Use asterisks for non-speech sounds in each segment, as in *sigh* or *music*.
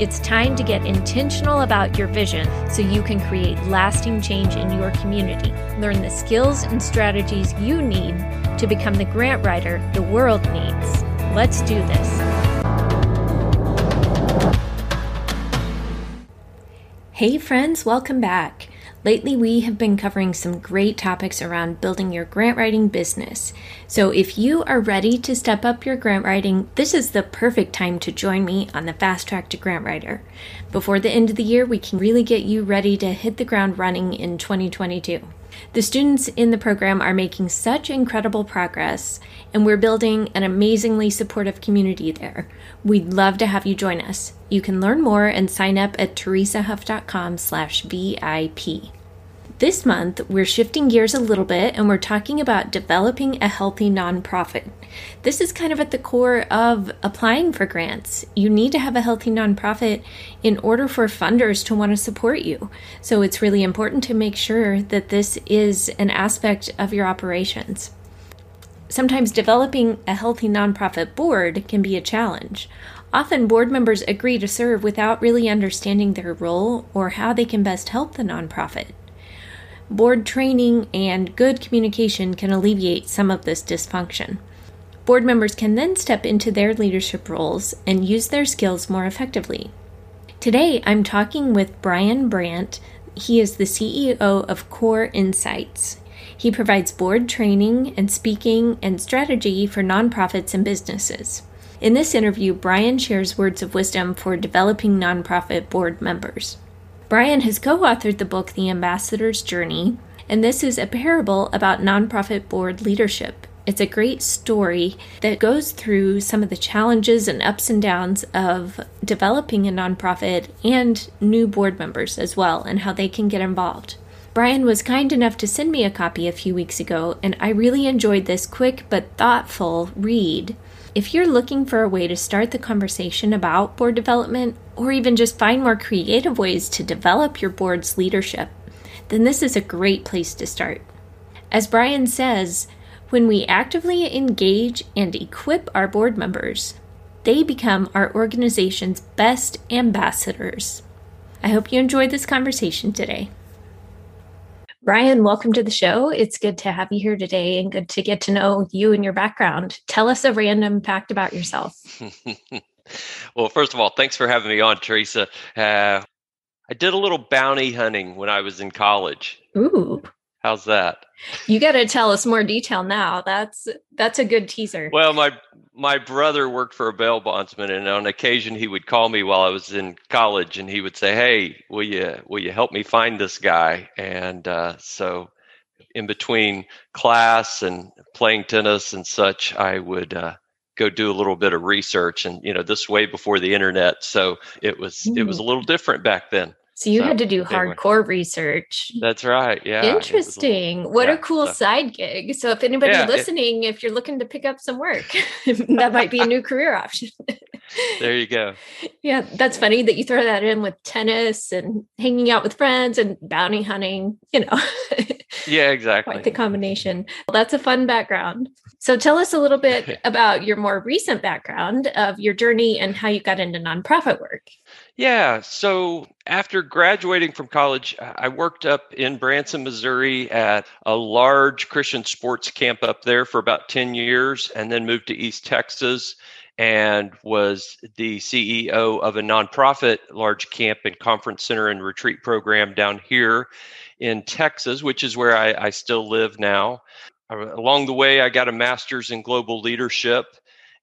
It's time to get intentional about your vision so you can create lasting change in your community. Learn the skills and strategies you need to become the grant writer the world needs. Let's do this. Hey, friends, welcome back. Lately, we have been covering some great topics around building your grant writing business. So, if you are ready to step up your grant writing, this is the perfect time to join me on the Fast Track to Grant Writer. Before the end of the year, we can really get you ready to hit the ground running in 2022. The students in the program are making such incredible progress, and we're building an amazingly supportive community there. We'd love to have you join us. You can learn more and sign up at teresahuff.com slash VIP. This month, we're shifting gears a little bit and we're talking about developing a healthy nonprofit. This is kind of at the core of applying for grants. You need to have a healthy nonprofit in order for funders to want to support you. So it's really important to make sure that this is an aspect of your operations. Sometimes developing a healthy nonprofit board can be a challenge. Often, board members agree to serve without really understanding their role or how they can best help the nonprofit. Board training and good communication can alleviate some of this dysfunction. Board members can then step into their leadership roles and use their skills more effectively. Today, I'm talking with Brian Brandt. He is the CEO of Core Insights. He provides board training and speaking and strategy for nonprofits and businesses. In this interview, Brian shares words of wisdom for developing nonprofit board members. Brian has co authored the book The Ambassador's Journey, and this is a parable about nonprofit board leadership. It's a great story that goes through some of the challenges and ups and downs of developing a nonprofit and new board members as well, and how they can get involved. Brian was kind enough to send me a copy a few weeks ago, and I really enjoyed this quick but thoughtful read. If you're looking for a way to start the conversation about board development, or even just find more creative ways to develop your board's leadership, then this is a great place to start. As Brian says, when we actively engage and equip our board members, they become our organization's best ambassadors. I hope you enjoyed this conversation today. Brian, welcome to the show. It's good to have you here today and good to get to know you and your background. Tell us a random fact about yourself. *laughs* well, first of all, thanks for having me on, Teresa. Uh, I did a little bounty hunting when I was in college. Ooh. How's that? You got to tell us more detail now. That's that's a good teaser. Well, my my brother worked for a bail bondsman, and on occasion he would call me while I was in college, and he would say, "Hey, will you will you help me find this guy?" And uh, so, in between class and playing tennis and such, I would uh, go do a little bit of research, and you know, this way before the internet, so it was mm. it was a little different back then. So you so, had to do hardcore research. That's right. Yeah. Interesting. Little, what yeah, a cool so. side gig. So if anybody yeah, listening, it, if you're looking to pick up some work, *laughs* that might be a *laughs* new career option. *laughs* there you go. Yeah, that's funny that you throw that in with tennis and hanging out with friends and bounty hunting, you know. *laughs* yeah, exactly. Quite the combination. Well, that's a fun background. So tell us a little bit *laughs* about your more recent background of your journey and how you got into nonprofit work. Yeah. So after graduating from college, I worked up in Branson, Missouri at a large Christian sports camp up there for about 10 years and then moved to East Texas and was the CEO of a nonprofit large camp and conference center and retreat program down here in Texas, which is where I, I still live now. Uh, along the way, I got a master's in global leadership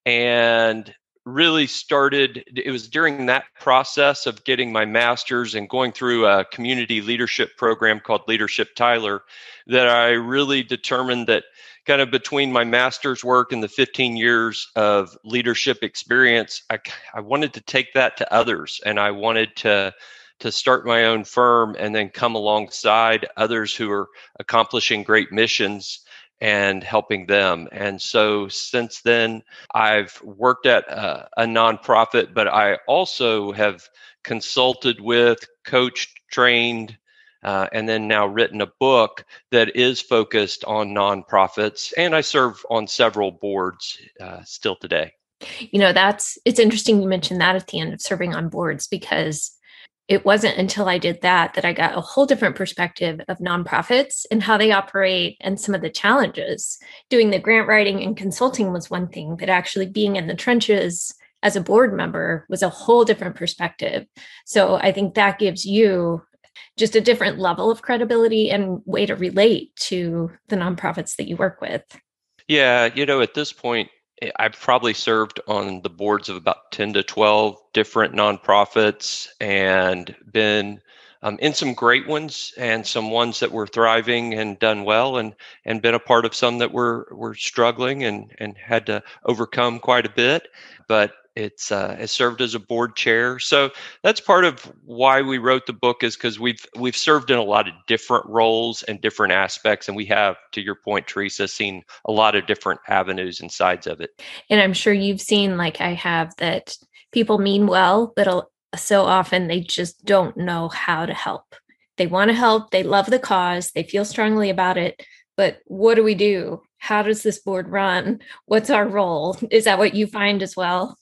and really started it was during that process of getting my master's and going through a community leadership program called leadership tyler that i really determined that kind of between my master's work and the 15 years of leadership experience, I, I wanted to take that to others and I wanted to to start my own firm and then come alongside others who are accomplishing great missions and helping them. And so since then, I've worked at a, a nonprofit, but I also have consulted with, coached, trained, uh, and then now written a book that is focused on nonprofits. And I serve on several boards uh, still today. You know, that's it's interesting you mentioned that at the end of serving on boards because it wasn't until I did that that I got a whole different perspective of nonprofits and how they operate and some of the challenges. Doing the grant writing and consulting was one thing, but actually being in the trenches as a board member was a whole different perspective. So I think that gives you just a different level of credibility and way to relate to the nonprofits that you work with. Yeah, you know, at this point, I've probably served on the boards of about 10 to 12 different nonprofits and been um, in some great ones and some ones that were thriving and done well and and been a part of some that were were struggling and and had to overcome quite a bit but it's uh, has served as a board chair. So that's part of why we wrote the book is because we've we've served in a lot of different roles and different aspects, and we have, to your point, Teresa, seen a lot of different avenues and sides of it. And I'm sure you've seen, like I have, that people mean well, but so often they just don't know how to help. They want to help, they love the cause, they feel strongly about it, but what do we do? How does this board run? What's our role? Is that what you find as well?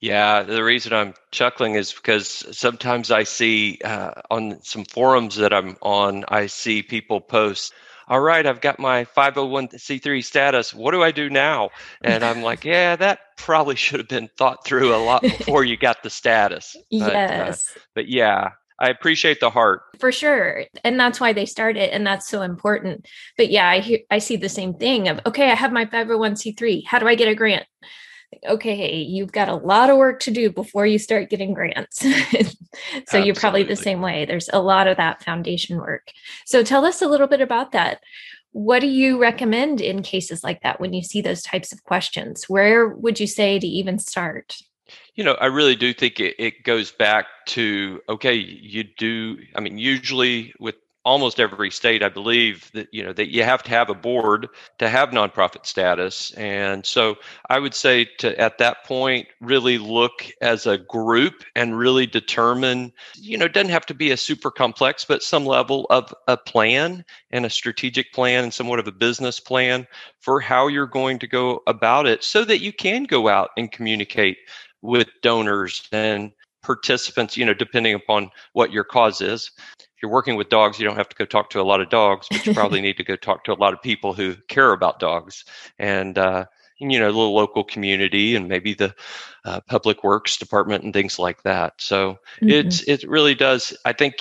Yeah, the reason I'm chuckling is because sometimes I see uh, on some forums that I'm on, I see people post, all right, I've got my 501c3 status. What do I do now? And I'm like, *laughs* yeah, that probably should have been thought through a lot *laughs* before you got the status. But, uh, yes. Uh, but yeah, I appreciate the heart. For sure. And that's why they started and that's so important. But yeah, I hear, I see the same thing of okay, I have my 501c3. How do I get a grant? Okay, you've got a lot of work to do before you start getting grants. *laughs* so Absolutely. you're probably the same way. There's a lot of that foundation work. So tell us a little bit about that. What do you recommend in cases like that when you see those types of questions? Where would you say to even start? You know, I really do think it, it goes back to okay, you do. I mean, usually with almost every state, I believe that you know that you have to have a board to have nonprofit status, and so I would say to at that point really look as a group and really determine. You know, it doesn't have to be a super complex, but some level of a plan and a strategic plan and somewhat of a business plan for how you're going to go about it, so that you can go out and communicate with donors and participants, you know, depending upon what your cause is you're working with dogs, you don't have to go talk to a lot of dogs, but you probably *laughs* need to go talk to a lot of people who care about dogs and, uh, you know, a little local community and maybe the uh, public works department and things like that. So mm-hmm. it's it really does. I think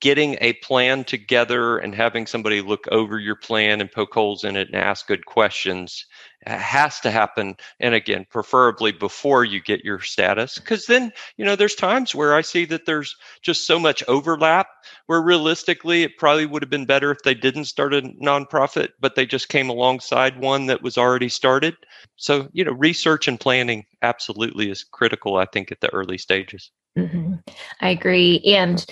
getting a plan together and having somebody look over your plan and poke holes in it and ask good questions has to happen and again preferably before you get your status because then you know there's times where i see that there's just so much overlap where realistically it probably would have been better if they didn't start a nonprofit but they just came alongside one that was already started so you know research and planning absolutely is critical i think at the early stages mm-hmm. i agree and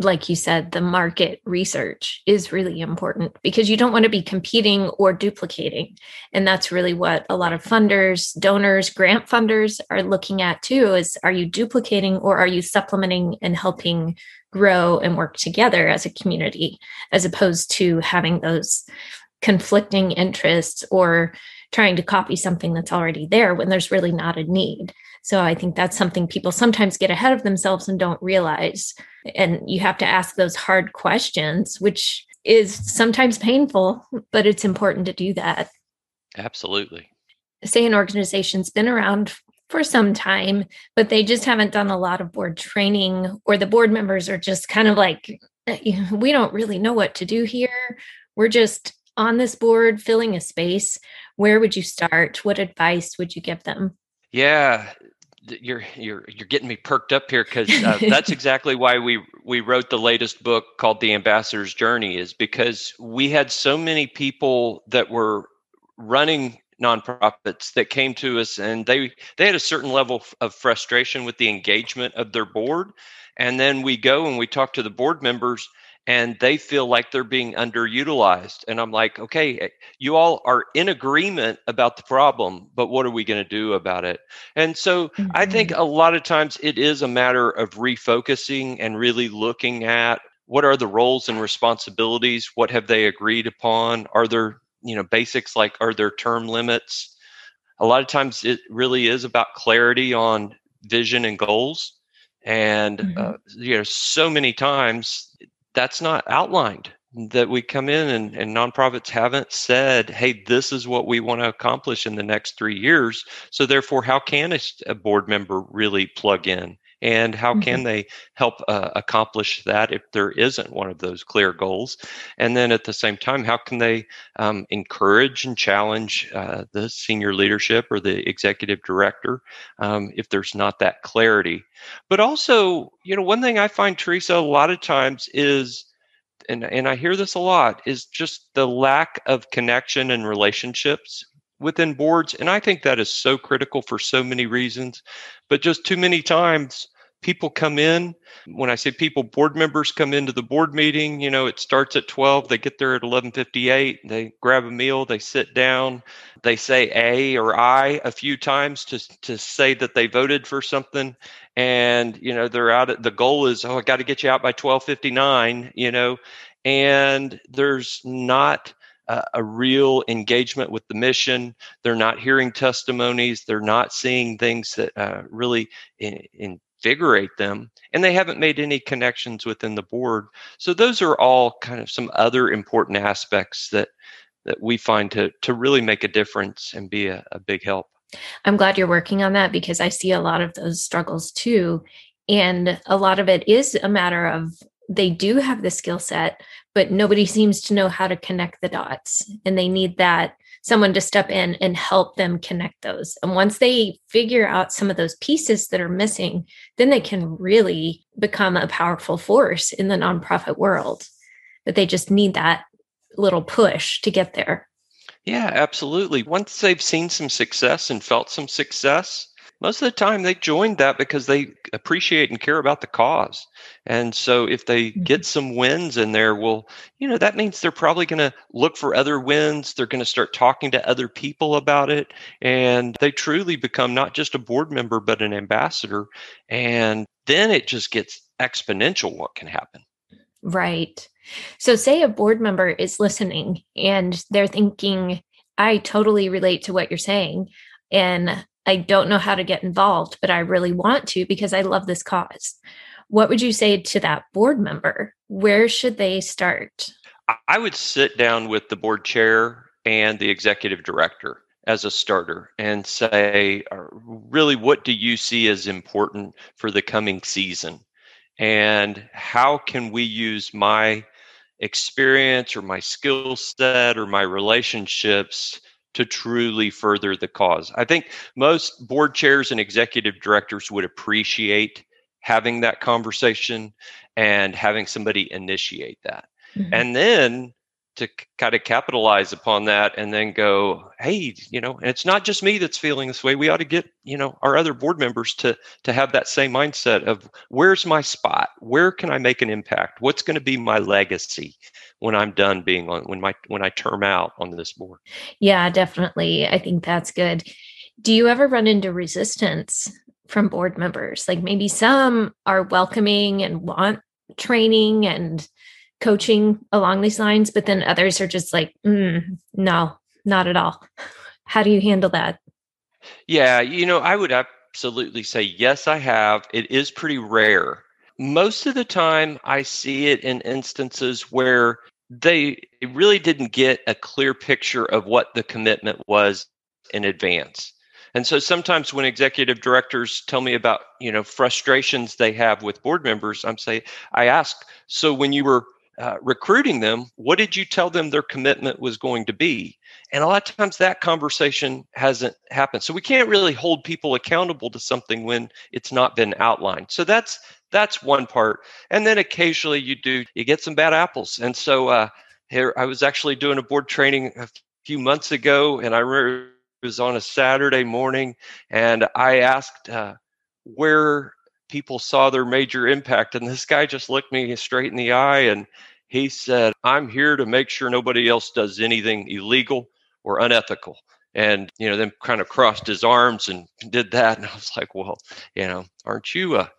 like you said, the market research is really important because you don't want to be competing or duplicating. And that's really what a lot of funders, donors, grant funders are looking at too is are you duplicating or are you supplementing and helping grow and work together as a community as opposed to having those conflicting interests or trying to copy something that's already there when there's really not a need. So I think that's something people sometimes get ahead of themselves and don't realize. And you have to ask those hard questions, which is sometimes painful, but it's important to do that. Absolutely. Say an organization's been around for some time, but they just haven't done a lot of board training, or the board members are just kind of like, eh, we don't really know what to do here. We're just on this board filling a space. Where would you start? What advice would you give them? Yeah, you're you're you're getting me perked up here because uh, *laughs* that's exactly why we we wrote the latest book called The Ambassador's Journey is because we had so many people that were running nonprofits that came to us and they they had a certain level of frustration with the engagement of their board. And then we go and we talk to the board members and they feel like they're being underutilized and i'm like okay eh, you all are in agreement about the problem but what are we going to do about it and so mm-hmm. i think mm-hmm. a lot of times it is a matter of refocusing and really looking at what are the roles and responsibilities what have they agreed upon are there you know basics like are there term limits a lot of times it really is about clarity on vision and goals and mm-hmm. uh, you know so many times that's not outlined that we come in and, and nonprofits haven't said hey this is what we want to accomplish in the next three years. So therefore how can a, a board member really plug in and how mm-hmm. can they help uh, accomplish that if there isn't one of those clear goals and then at the same time how can they um, encourage and challenge uh, the senior leadership or the executive director um, if there's not that clarity but also you know one thing i find teresa a lot of times is and, and I hear this a lot, is just the lack of connection and relationships within boards. And I think that is so critical for so many reasons. But just too many times, people come in when i say people board members come into the board meeting you know it starts at 12 they get there at 11:58 they grab a meal they sit down they say a or i a few times to to say that they voted for something and you know they're out at the goal is oh i got to get you out by 12:59 you know and there's not a, real engagement with the mission. They're not hearing testimonies. They're not seeing things that uh, really in, invigorate them, and they haven't made any connections within the board. So those are all kind of some other important aspects that that we find to to really make a difference and be a, a big help. I'm glad you're working on that because I see a lot of those struggles too. And a lot of it is a matter of they do have the skill set, but nobody seems to know how to connect the dots. And they need that someone to step in and help them connect those. And once they figure out some of those pieces that are missing, then they can really become a powerful force in the nonprofit world. But they just need that little push to get there. Yeah, absolutely. Once they've seen some success and felt some success, most of the time they joined that because they appreciate and care about the cause. And so if they mm-hmm. get some wins in there, well, you know, that means they're probably going to look for other wins. They're going to start talking to other people about it. And they truly become not just a board member, but an ambassador. And then it just gets exponential what can happen. Right. So, say a board member is listening and they're thinking, I totally relate to what you're saying. And I don't know how to get involved, but I really want to because I love this cause. What would you say to that board member? Where should they start? I would sit down with the board chair and the executive director as a starter and say, really, what do you see as important for the coming season? And how can we use my experience or my skill set or my relationships to truly further the cause. I think most board chairs and executive directors would appreciate having that conversation and having somebody initiate that. Mm-hmm. And then to kind of capitalize upon that and then go hey you know and it's not just me that's feeling this way we ought to get you know our other board members to to have that same mindset of where's my spot? Where can i make an impact? What's going to be my legacy when i'm done being on when my when i term out on this board? Yeah definitely i think that's good. Do you ever run into resistance from board members? Like maybe some are welcoming and want training and coaching along these lines, but then others are just like, mm, no, not at all. How do you handle that? Yeah, you know, I would absolutely say yes, I have. It is pretty rare. Most of the time, I see it in instances where they really didn't get a clear picture of what the commitment was in advance. And so sometimes when executive directors tell me about, you know, frustrations they have with board members, I'm say I ask, so when you were uh, recruiting them, what did you tell them their commitment was going to be? And a lot of times that conversation hasn't happened. So we can't really hold people accountable to something when it's not been outlined. So that's that's one part. And then occasionally you do you get some bad apples. And so uh, here I was actually doing a board training a few months ago, and I remember it was on a Saturday morning, and I asked uh, where people saw their major impact, and this guy just looked me straight in the eye and he said, "I'm here to make sure nobody else does anything illegal or unethical." and you know then kind of crossed his arms and did that and i was like well you know aren't you a,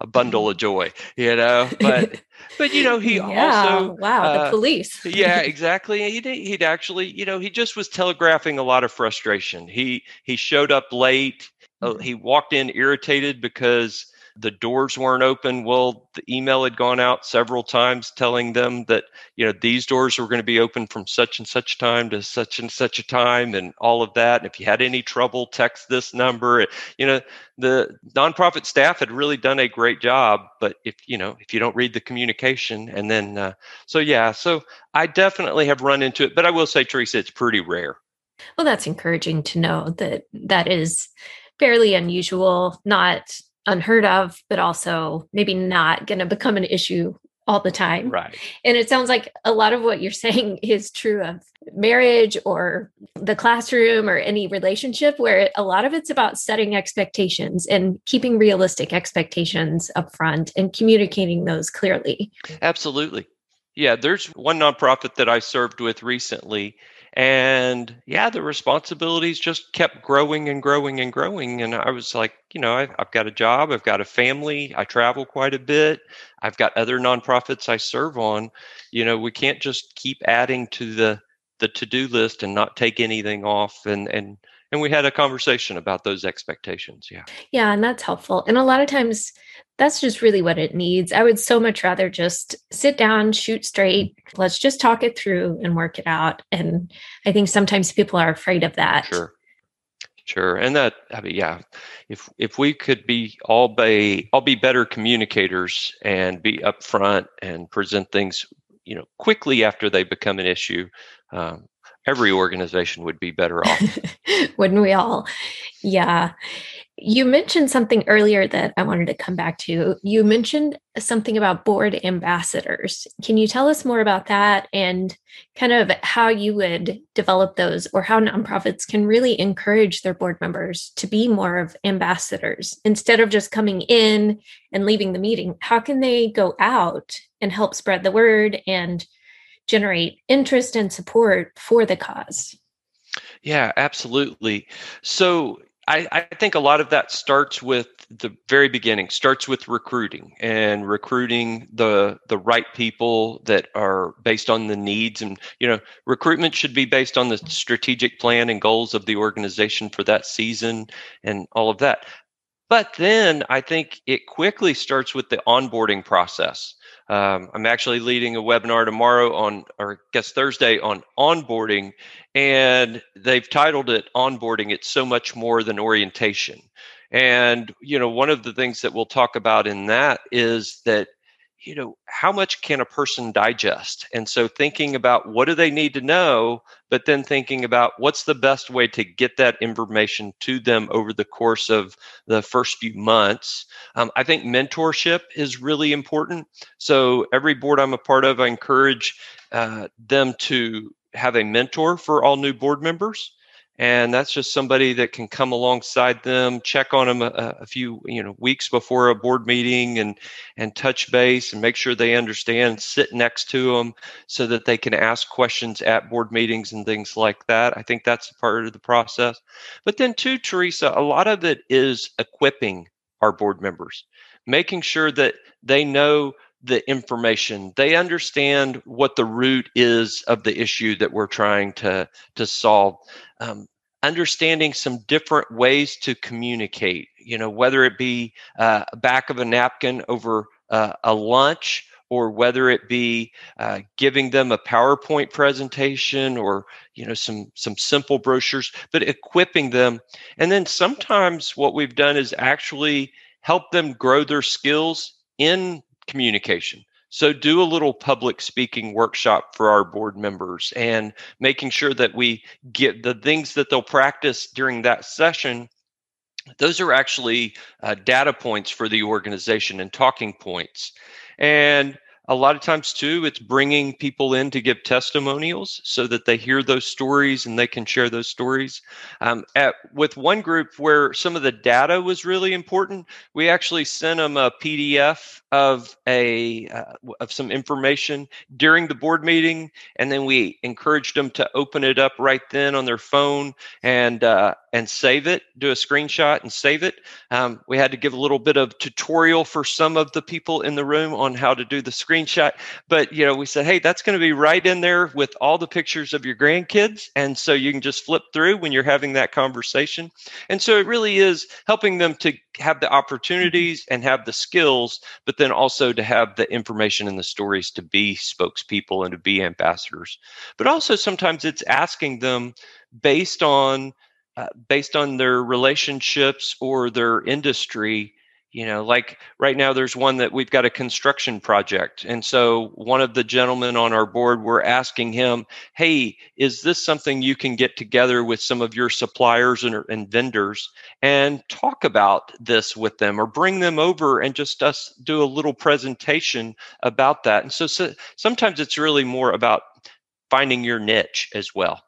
a bundle of joy? You know but *laughs* but you know he yeah, also wow uh, the police. yeah exactly he'd, he'd actually you know he just was telegraphing a lot of frustration. He he showed up late. Uh, mm-hmm. he walked in irritated because the doors weren't open. Well, the email had gone out several times telling them that, you know, these doors were going to be open from such and such time to such and such a time and all of that. And if you had any trouble, text this number. You know, the nonprofit staff had really done a great job. But if, you know, if you don't read the communication and then, uh, so yeah, so I definitely have run into it. But I will say, Teresa, it's pretty rare. Well, that's encouraging to know that that is fairly unusual, not unheard of, but also maybe not going to become an issue all the time. Right. And it sounds like a lot of what you're *laughs* saying is true of marriage or the classroom or any relationship where a lot of it's about setting expectations and keeping realistic expectations up front and communicating those clearly. Absolutely. Yeah, there's one nonprofit that I served with recently and yeah the responsibilities just kept growing and growing and growing. And i was like you know I've, I've, got a job i've got a family i travel quite a bit i've got other nonprofits i serve on. You know we can't just keep adding to the the to-do list and not take anything off and and and we had a conversation about those expectations yeah yeah and that's helpful and a lot of times that's just really what it needs. I would so much rather just sit down, shoot straight. Let's just talk it through and work it out. And I think sometimes people are afraid of that. Sure. Sure. And that I mean, yeah, if if we could be all be all be better communicators and be upfront and present things, you know, quickly after they become an issue, um, every organization would be better off. *laughs* Wouldn't we all? Yeah. You mentioned something earlier that I wanted to come back to. You mentioned something about board ambassadors. Can you tell us more about that and kind of how you would develop those or how nonprofits can really encourage their board members to be more of ambassadors instead of just coming in and leaving the meeting? How can they go out and help spread the word and generate interest and support for the cause? Yeah, absolutely. So I, I, think a lot of that starts with the very beginning, starts with recruiting and recruiting the the right people that are based on the needs and you know recruitment should be based on the strategic plan and goals of the organization for that season and all of that. But then I think it quickly starts with the onboarding process. Um, I'm actually leading a webinar tomorrow on, or I guess Thursday, on onboarding, and they've titled it "Onboarding." It's so much more than orientation. And you know, one of the things that we'll talk about in that is that you know how much can a person digest? And so thinking about what do they need to know but then thinking about what's the best way to get that information to them over the course of the first few months. Um, i think mentorship is really important. So every board i'm a part of i encourage uh, them to have a mentor for all new board members and that's just somebody that can come alongside them check on them a, a, few you know weeks before a board meeting and and touch base and make sure they understand sit next to them so that they can ask questions at board meetings and things like that. I think that's part of the process. But then too teresa a lot of it is equipping our board members making sure that they know the information. They understand what the root is of the issue that we're trying to to solve. Um, understanding some different ways to communicate you know whether it be uh, back of a napkin over uh, a lunch or whether it be uh, giving them a powerpoint presentation or you know some some simple brochures but equipping them. And then sometimes what we've done is actually help them grow their skills in communication. So, do a little public speaking workshop for our board members and making sure that we get the things that they'll practice during that session. Those are actually uh, data points for the organization and talking points. And a lot of times too it's bringing people in to give testimonials so that they hear those stories and they can share those stories. Um, at, with one group where some of the data was really important we actually sent them a pdf of a uh, of some information during the board meeting and then we encouraged them to open it up right then on their phone and uh, and save it do a screenshot and save it um, we had to give a little bit of tutorial for some of the people in the room on how to do the screenshot but you know we said hey that's going to be right in there with all the pictures of your grandkids and so you can just flip through when you're having that conversation and so it really is helping them to have the opportunities and have the skills but then also to have the information and the stories to be spokespeople and to be ambassadors. But also sometimes it's asking them based on uh, based on their relationships or their industry you know like right now there's one that we've got a construction project. And so one of the gentlemen on our board we're asking him hey is this something you can get together with some of your suppliers and, and vendors and talk about this with them or bring them over and just us do a little presentation about that? And so, so sometimes it's really more about finding your niche as well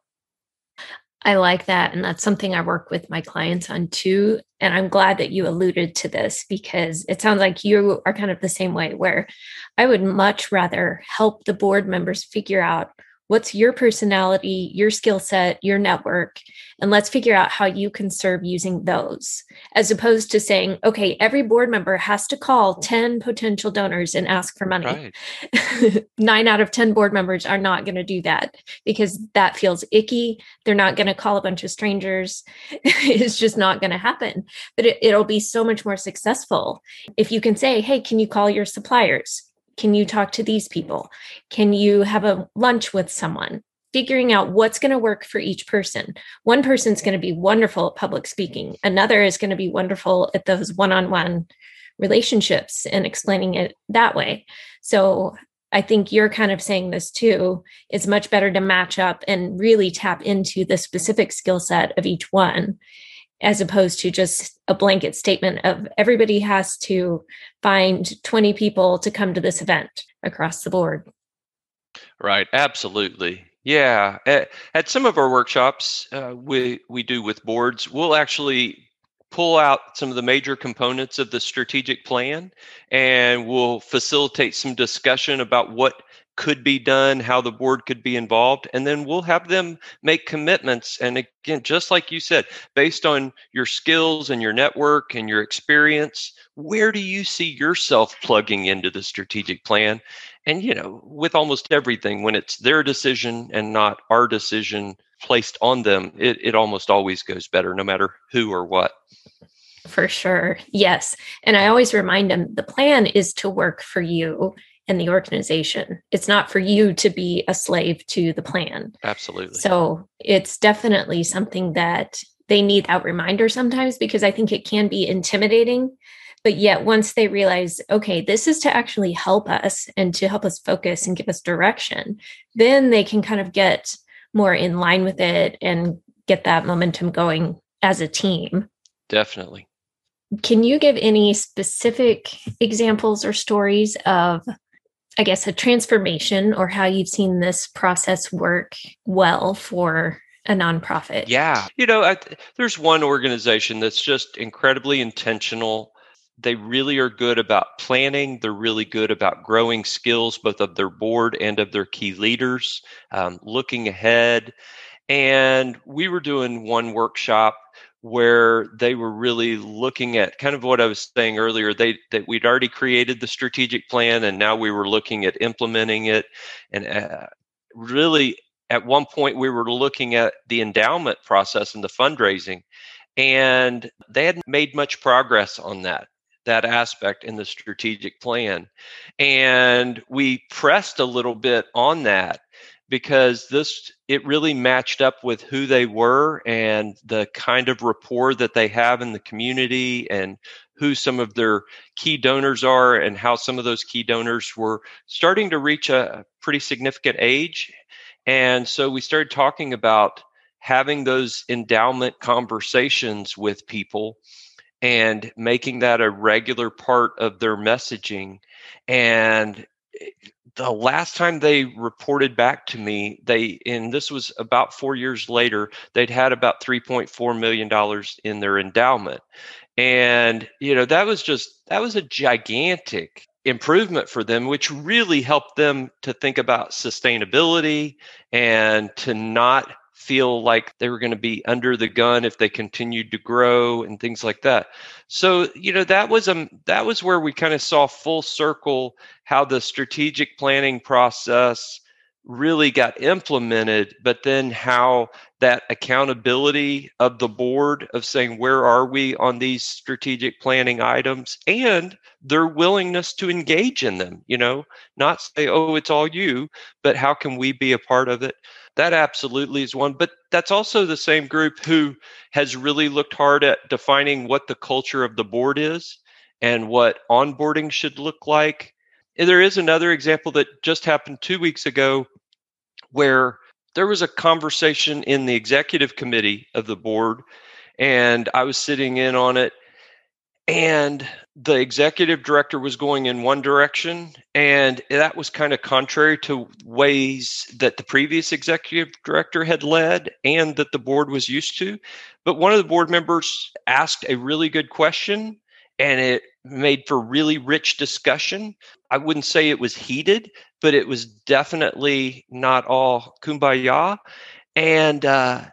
I like that. And that's something I work with my clients on too. And I'm glad that you alluded to this because it sounds like you are kind of the same way, where I would much rather help the board members figure out what's your personality, your skill set, your network, and let's figure out how you can serve using those, as opposed to saying, okay, every board member has to call 10 potential donors and ask for money. Right. *laughs* Nine out of 10 board members are not going to do that because that feels icky. They're not going to call a bunch of strangers. *laughs* it's just not going to happen. But it, it'll be so much more successful if you can say, hey, can you call your suppliers? Can you talk to these people? Can you have a lunch with someone? Figuring out what's going to work for each person. One person's going to be wonderful at public speaking, another is going to be wonderful at those one on one relationships and explaining it that way. So I think you're kind of saying this too. It's much better to match up and really tap into the specific skill set of each one as opposed to just a blanket statement of everybody has to find 20 people to come to this event across the board. Right, absolutely. Yeah, at, at some of our workshops uh, we we do with boards, we'll actually pull out some of the major components of the strategic plan and we'll facilitate some discussion about what could be done, how the board could be involved, and then we'll have them make commitments. And again, just like you said, based on your skills and your network and your experience, where do you see yourself plugging into the strategic plan? And, you know, with almost everything, when it's their decision and not our decision placed on them, it, it almost always goes better, no matter who or what. For sure. Yes. And I always remind them the plan is to work for you and the organization. It's not for you to be a slave to the plan. Absolutely. So it's definitely something that they need that reminder sometimes because I think it can be intimidating. But yet, once they realize, okay, this is to actually help us and to help us focus and give us direction, then they can kind of get more in line with it and get that momentum going as a team. Definitely. Can you give any specific examples or stories of I guess, a transformation or how you've seen this process work well for a nonprofit? Yeah. You know, I, there's one organization that's just incredibly intentional. They really are good about planning. They're really good about growing skills, both of their board and of their key leaders, um, looking ahead. And we were doing one workshop where they were really looking at kind of what I was saying earlier. They that we'd already created the strategic plan, and now we were looking at implementing it. And uh, really, at one point, we were looking at the endowment process and the fundraising, and they hadn't made much progress on that that aspect in the strategic plan. And we pressed a little bit on that because this it really matched up with who they were and the kind of rapport that they have in the community and who some of their key donors are and how some of those key donors were starting to reach a pretty significant age. And so we started talking about having those endowment conversations with people and making that a regular part of their messaging. And eh, the last time they reported back to me, they and this was about four years later, they'd had about three point four million dollars in their endowment, and you know that was just that was a gigantic improvement for them, which really helped them to think about sustainability and to not feel like they were going to be under the gun if they continued to grow and things like that. So, you know, that was um that was where we kind of saw full circle how the strategic planning process really got implemented, but then how that accountability of the board of saying where are we on these strategic planning items and their willingness to engage in them, you know, not say, oh, it's all you, but how can we be a part of it? That absolutely is one. But that's also the same group who has really looked hard at defining what the culture of the board is and what onboarding should look like. There is another example that just happened two weeks ago where there was a conversation in the executive committee of the board, and I was sitting in on it. And the executive director was going in one direction, and that was kind of contrary to ways that the previous executive director had led and that the board was used to. But one of the board members asked a really good question, and it made for really rich discussion. I wouldn't say it was heated, but it was definitely not all kumbaya. And uh,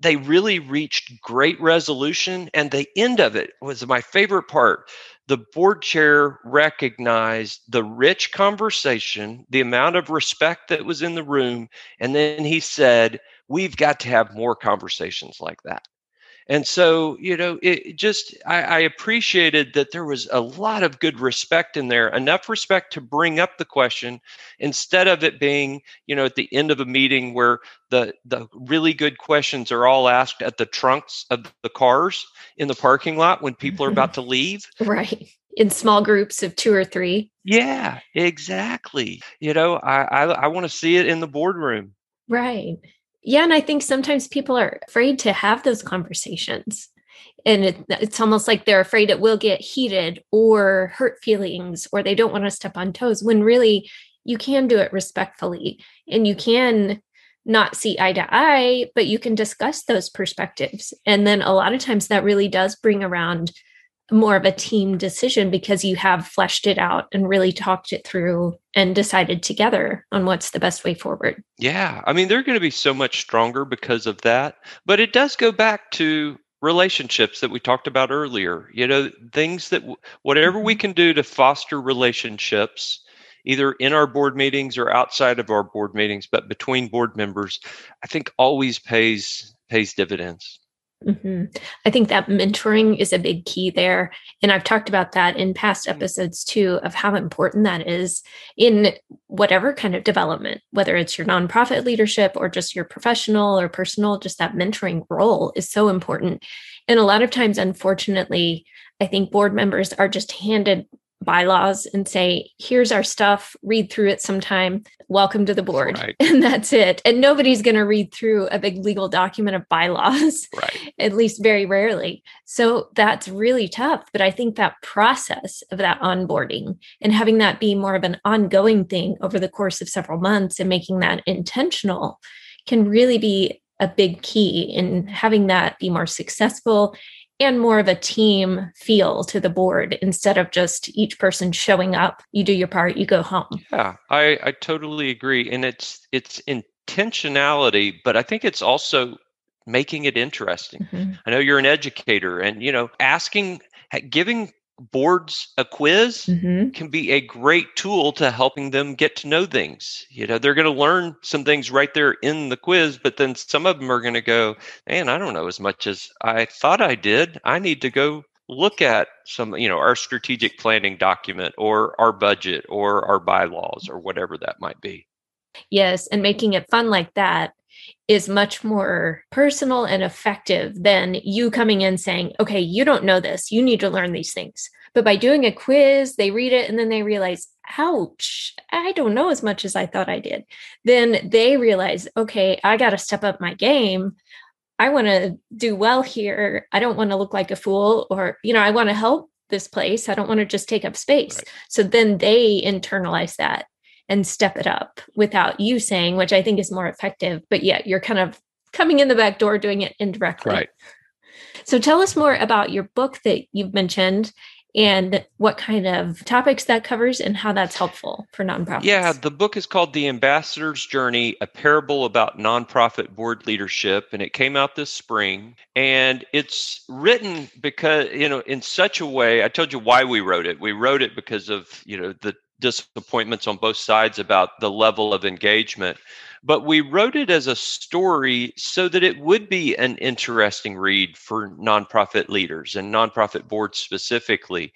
they really reached great resolution. And the end of it was my favorite part. The board chair recognized the rich conversation, the amount of respect that was in the room. And then he said, We've got to have more conversations like that. And so, you know, it just, I, I, appreciated that there was a lot of good respect in there, enough respect to bring up the question instead of it being, you know, at the end of a meeting where the, the really good questions are all asked at the trunks of the cars in the parking lot when people are about mm-hmm. to leave. *laughs* Right. In small groups of two or three. Yeah, exactly. You know, I, I, I want to see it in the boardroom. Right. Yeah. And I think sometimes people are afraid to have those conversations. And it, it's almost like they're afraid it will get heated or hurt feelings, or they don't want to step on toes when really you can do it respectfully and you can not see eye to eye, but you can discuss those perspectives. And then a lot of times that really does bring around more of a team decision because you have fleshed it out and really talked it through and decided together on what's the best way forward. Yeah. I mean, they're going to be so much stronger because of that. But it does go back to relationships that we talked about earlier. You know, things that whatever we mm-hmm. can do to foster relationships either in our board meetings or outside of our board meetings but between board members i think always pays pays dividends Mm-hmm. I think that mentoring is a big key there. And I've talked about that in past mm-hmm. episodes too, of how important that is in whatever kind of development, whether it's your nonprofit leadership or just your professional or personal, just that mentoring role is so important. And a lot of times, unfortunately, I think board members are just handed bylaws and say, here's our stuff, read through it sometime, welcome to the board. Right. *laughs* And that's it. And nobody's going to read through a big legal document of bylaws, right. *laughs* at least very rarely. So that's really tough. But I think that process of that onboarding and having that be more of an ongoing thing over the course of several months and making that intentional can really be a big key in having that be more successful and more of a team feel to the board instead of just each person showing up. You do your part you go home. Yeah i i totally agree. And it's it's intentionality but i think it's also making it interesting. Mm-hmm. i know you're an educator and you know asking giving boards a quiz mm-hmm. can be a great tool to helping them get to know things. You know they're going to learn some things right there in the quiz but then some of them are going to go man i don't know as much as i thought i did. I need to go look at some you know our strategic planning document or our budget or our bylaws or whatever that might be. Yes and making it fun like that is much more personal and effective than you coming in saying, okay, you don't know this. You need to learn these things. But by doing a quiz, they read it and then they realize, ouch, I don't know as much as I thought I did. Then they realize, okay, I got to step up my game. I want to do well here. I don't want to look like a fool or, you know, I want to help this place. I don't want to just take up space. Right. So then they internalize that and step it up without you saying, which I think is more effective. But yet you're kind of coming in the back door doing it indirectly. Right. So tell us more about your book that you've mentioned and what kind of topics that covers and how that's helpful for nonprofits. Yeah, the book is called The Ambassador's Journey, a parable about nonprofit board leadership, and it came out this spring. And it's written because, you know, in such a way, I told you why we wrote it. We wrote it because of, you know, the disappointments on both sides about the level of engagement but we wrote it as a story so that it would be an interesting read for nonprofit leaders and nonprofit boards specifically.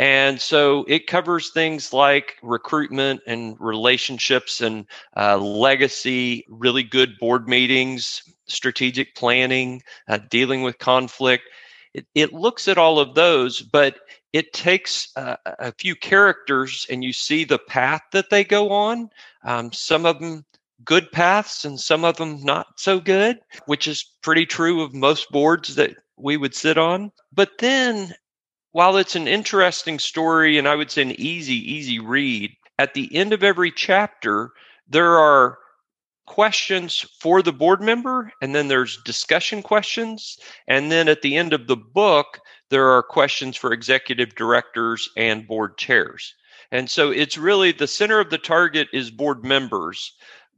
And so it covers things like recruitment and relationships and uh, legacy, really good board meetings, strategic planning, uh, dealing with conflict. It, it looks at all of those, but it takes uh, a few characters and you see the path that they go on. Um, some of them good paths and some of them not so good, which is pretty true of most boards that we would sit on. But then, while it's an interesting story and I would say an easy, easy read, at the end of every chapter, there are questions for the board member, and then there's discussion questions. And then at the end of the book, there are questions for executive directors and board chairs. And so it's really the center of the target is board members,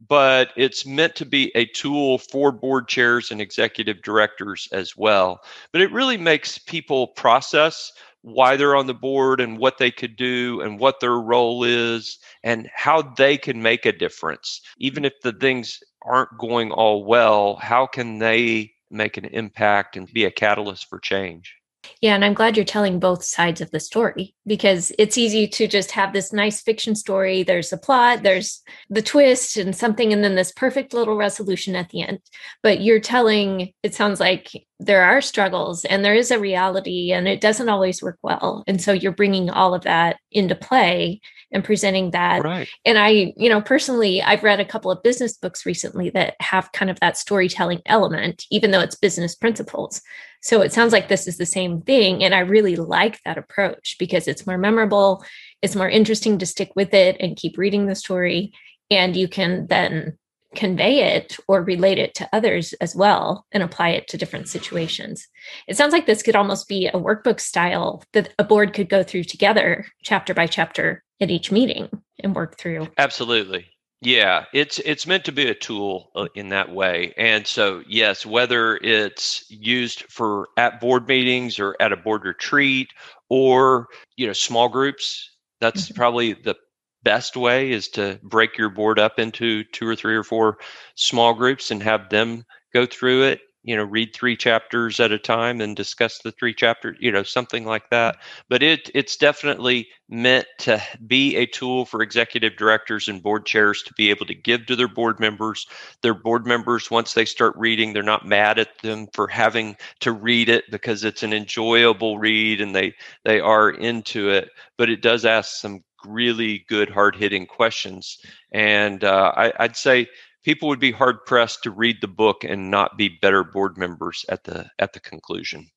but it's meant to be a tool for board chairs and executive directors as well. But it really makes people process why they're on the board and what they could do and what their role is and how they can make a difference. Even if the things aren't going all well, how can they make an impact and be a catalyst for change? Yeah, and I'm glad you're telling both sides of the story because it's easy to just have this nice fiction story. There's a plot, there's the twist and something, and then this perfect little resolution at the end. But you're telling, it sounds like there are struggles and there is a reality and it doesn't always work well. And so you're bringing all of that into play and presenting that. Right. And I, you know, personally, I've read a couple of business books recently that have kind of that storytelling element, even though it's business principles. So it sounds like this is the same thing. And I really like that approach because it's more memorable, it's more interesting to stick with it and keep reading the story. And you can then convey it or relate it to others as well and apply it to different situations. It sounds like this could almost be a workbook style that a board could go through together, chapter by chapter, at each meeting and work through. Absolutely. Yeah, it's it's meant to be a tool uh, in that way. And so yes, whether it's used for at board meetings or at a board retreat or, you know, small groups, that's mm-hmm. probably the best way is to break your board up into two or three or four small groups and have them go through it you know read three chapters at a time and discuss the three chapters you know something like that. But it it's definitely meant to be a tool for executive directors and board chairs to be able to give to their board members. Their board members once they start reading they're not mad at them for having to read it because it's an enjoyable read and they they are into it. But it does ask some really good hard hitting questions. And uh, I, i'd say people would be hard pressed to read the book and not be better board members at the at the conclusion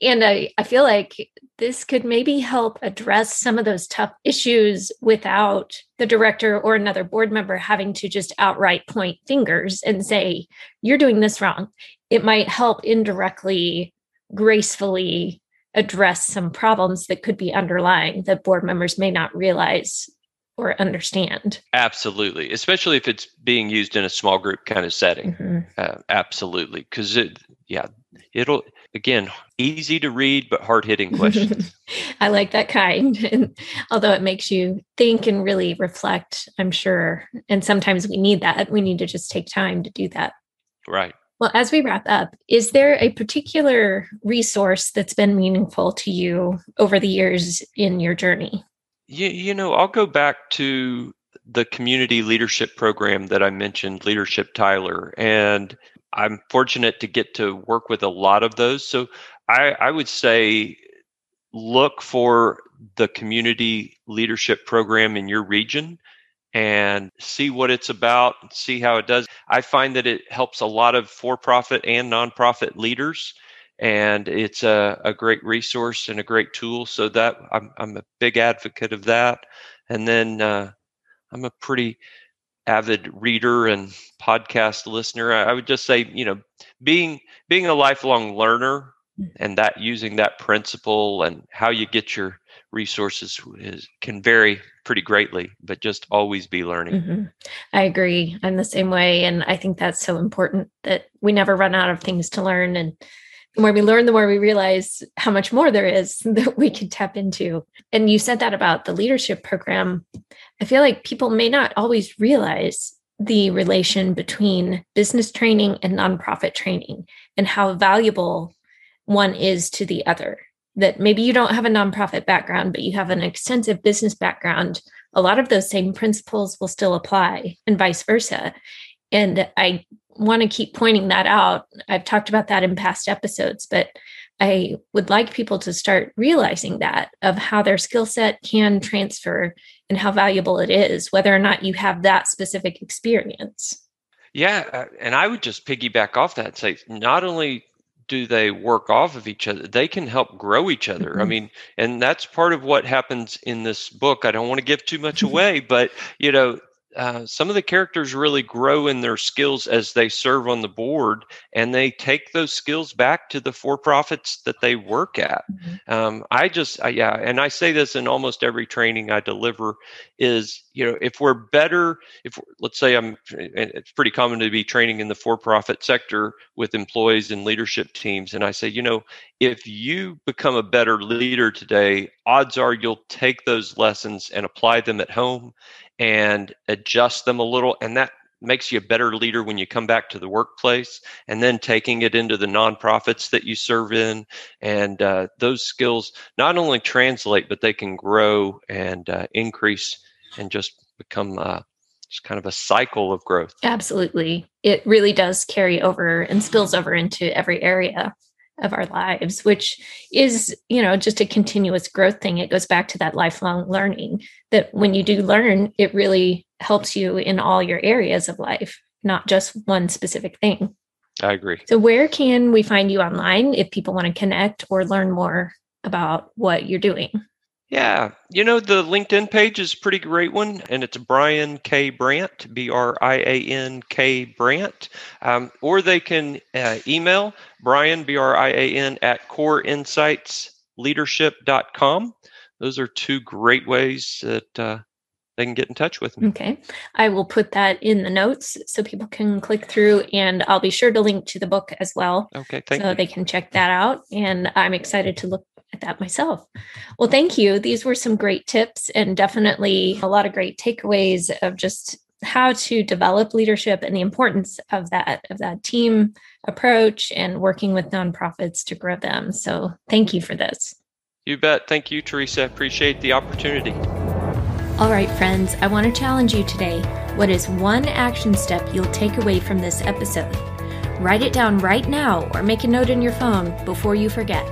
and I, I feel like this could maybe help address some of those tough issues without the director or another board member having to just outright point fingers and say, you're doing this wrong. It might help indirectly, gracefully address some problems that could be underlying that board members may not realize or understand. Absolutely, especially if it's being used in a small group kind of setting. Mm-hmm. Uh, absolutely, because it, yeah, it'll again easy to read but hard hitting questions. *laughs* I like that kind, *laughs* and although it makes you think and really reflect, I'm sure, and sometimes we need that. We need to just take time to do that. Right. Well, as we wrap up, is there a particular resource that's been meaningful to you over the years in your journey? You, you know, I'll go back to the community leadership program that I mentioned, Leadership Tyler, and I'm fortunate to get to work with a lot of those. So I, I would say look for the community leadership program in your region and see what it's about, see how it does. I find that it helps a lot of for profit and nonprofit leaders and it's a, a great resource and a great tool. So that I'm I'm a big advocate of that. And then uh, I'm a pretty avid reader and podcast listener. I, I would just say, you know, being being a lifelong learner and that using that principle and how you get your resources is, can vary pretty greatly, but just always be learning. Mm-hmm. I agree. I'm the same way. And I think that's so important that we never run out of things to learn. And the more we learn, the more we realize how much more there is *laughs* that we could tap into. And you said that about the leadership program. I feel like people may not always realize the relation between business training and nonprofit training and how valuable one is to the other that maybe you don't have a nonprofit background, but you have an extensive business background, a lot of those same principles will still apply and vice versa. And I want to keep pointing that out. I've talked about that in past episodes, but I would like people to start realizing that of how their skill set can transfer and how valuable it is, whether or not you have that specific experience. Yeah. Uh, and I would just piggyback off that and say not only do they work off of each other they can help grow each other mm-hmm. i mean and that's part of what happens in this book i don't want to give too much *laughs* away but you know uh, some of the characters really grow in their skills as they serve on the board and they take those skills back to the for profits that they work at mm-hmm. um, i just I, yeah and i say this in almost every training i deliver is you know if we're better if let's say i'm it's pretty common to be training in the for profit sector with employees and leadership teams and i say you know if you become a better leader today odds are you'll take those lessons and apply them at home and adjust them a little and that makes you a better leader when you come back to the workplace and then taking it into the nonprofits that you serve in and uh, those skills not only translate but they can grow and uh, increase and just become uh, just kind of a cycle of growth. Absolutely. It really does carry over and spills over into every area of our lives which is you know just a continuous growth thing. It goes back to that lifelong learning that when you do learn it really helps you in all your areas of life not just one specific thing. I agree. So where can we find you online if people want to connect or learn more about what you're doing yeah, you know, the LinkedIn page is a pretty great one, and it's Brian K. Brandt, B R I A N K Brandt. Um, or they can uh, email Brian, B R I A N, at coreinsightsleadership.com. Those are two great ways that uh, they can get in touch with me. Okay. I will put that in the notes so people can click through, and I'll be sure to link to the book as well. Okay. Thank so you. they can check that out. And I'm excited to look at that myself. Well, thank you. These were some great tips and definitely a lot of great takeaways of just how to develop leadership and the importance of that of that team approach and working with nonprofits to grow them. So, thank you for this. You bet. Thank you, Teresa. Appreciate the opportunity. All right, friends, I want to challenge you today. What is one action step you'll take away from this episode? Write it down right now or make a note in your phone before you forget.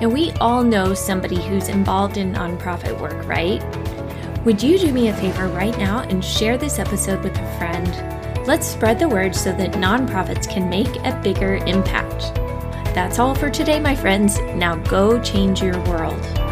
Now, we all know somebody who's involved in nonprofit work, right? Would you do me a favor right now and share this episode with a friend? Let's spread the word so that nonprofits can make a bigger impact. That's all for today, my friends. Now go change your world.